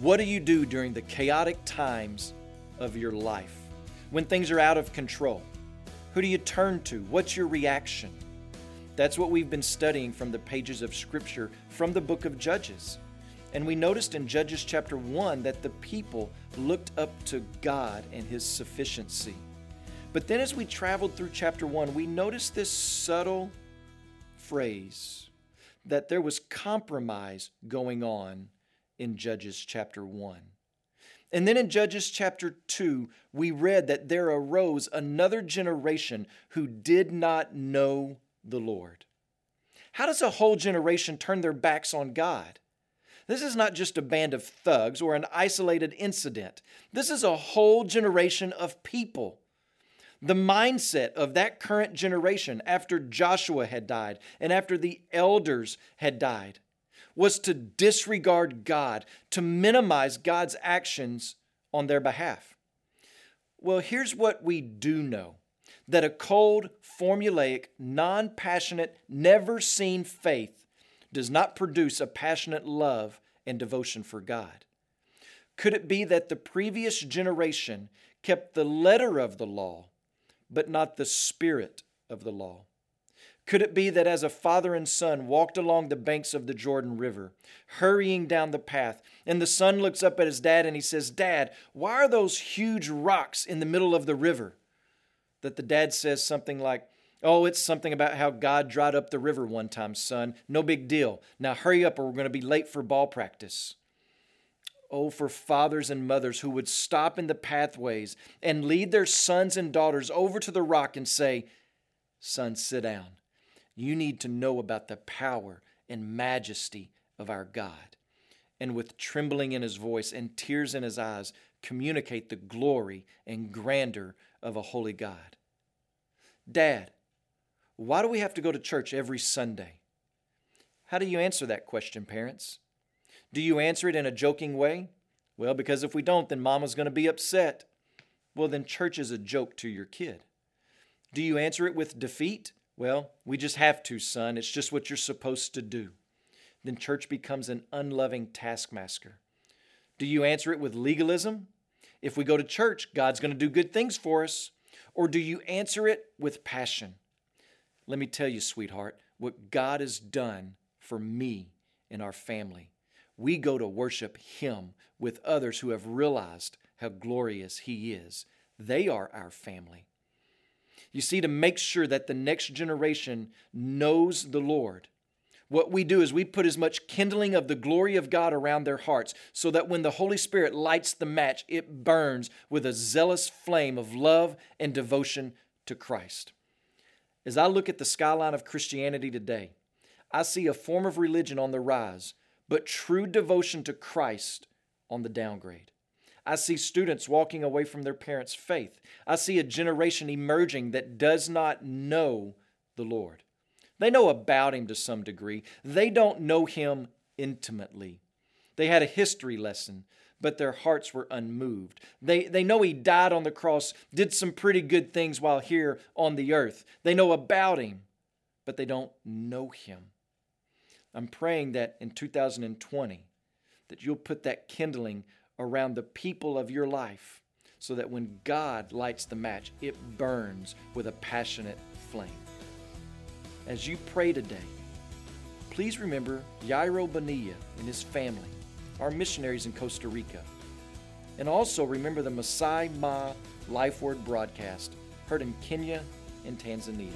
What do you do during the chaotic times of your life? When things are out of control? Who do you turn to? What's your reaction? That's what we've been studying from the pages of Scripture from the book of Judges. And we noticed in Judges chapter 1 that the people looked up to God and His sufficiency. But then as we traveled through chapter 1, we noticed this subtle phrase that there was compromise going on in Judges chapter 1. And then in Judges chapter 2, we read that there arose another generation who did not know the Lord. How does a whole generation turn their backs on God? This is not just a band of thugs or an isolated incident. This is a whole generation of people. The mindset of that current generation after Joshua had died and after the elders had died was to disregard God, to minimize God's actions on their behalf. Well, here's what we do know that a cold, formulaic, non passionate, never seen faith does not produce a passionate love and devotion for God. Could it be that the previous generation kept the letter of the law, but not the spirit of the law? Could it be that as a father and son walked along the banks of the Jordan River, hurrying down the path, and the son looks up at his dad and he says, Dad, why are those huge rocks in the middle of the river? That the dad says something like, Oh, it's something about how God dried up the river one time, son. No big deal. Now hurry up or we're going to be late for ball practice. Oh, for fathers and mothers who would stop in the pathways and lead their sons and daughters over to the rock and say, Son, sit down. You need to know about the power and majesty of our God. And with trembling in his voice and tears in his eyes, communicate the glory and grandeur of a holy God. Dad, why do we have to go to church every Sunday? How do you answer that question, parents? Do you answer it in a joking way? Well, because if we don't, then mama's going to be upset. Well, then church is a joke to your kid. Do you answer it with defeat? Well, we just have to, son. It's just what you're supposed to do. Then church becomes an unloving taskmaster. Do you answer it with legalism? If we go to church, God's going to do good things for us. Or do you answer it with passion? Let me tell you, sweetheart, what God has done for me and our family. We go to worship Him with others who have realized how glorious He is. They are our family. You see, to make sure that the next generation knows the Lord, what we do is we put as much kindling of the glory of God around their hearts so that when the Holy Spirit lights the match, it burns with a zealous flame of love and devotion to Christ. As I look at the skyline of Christianity today, I see a form of religion on the rise, but true devotion to Christ on the downgrade. I see students walking away from their parents' faith. I see a generation emerging that does not know the Lord. They know about Him to some degree, they don't know Him intimately. They had a history lesson, but their hearts were unmoved. They, they know He died on the cross, did some pretty good things while here on the earth. They know about Him, but they don't know Him. I'm praying that in 2020, that you'll put that kindling around the people of your life so that when God lights the match, it burns with a passionate flame. As you pray today, please remember Yairo Bonilla and his family, our missionaries in Costa Rica. And also remember the Masai Ma Life Word broadcast heard in Kenya and Tanzania.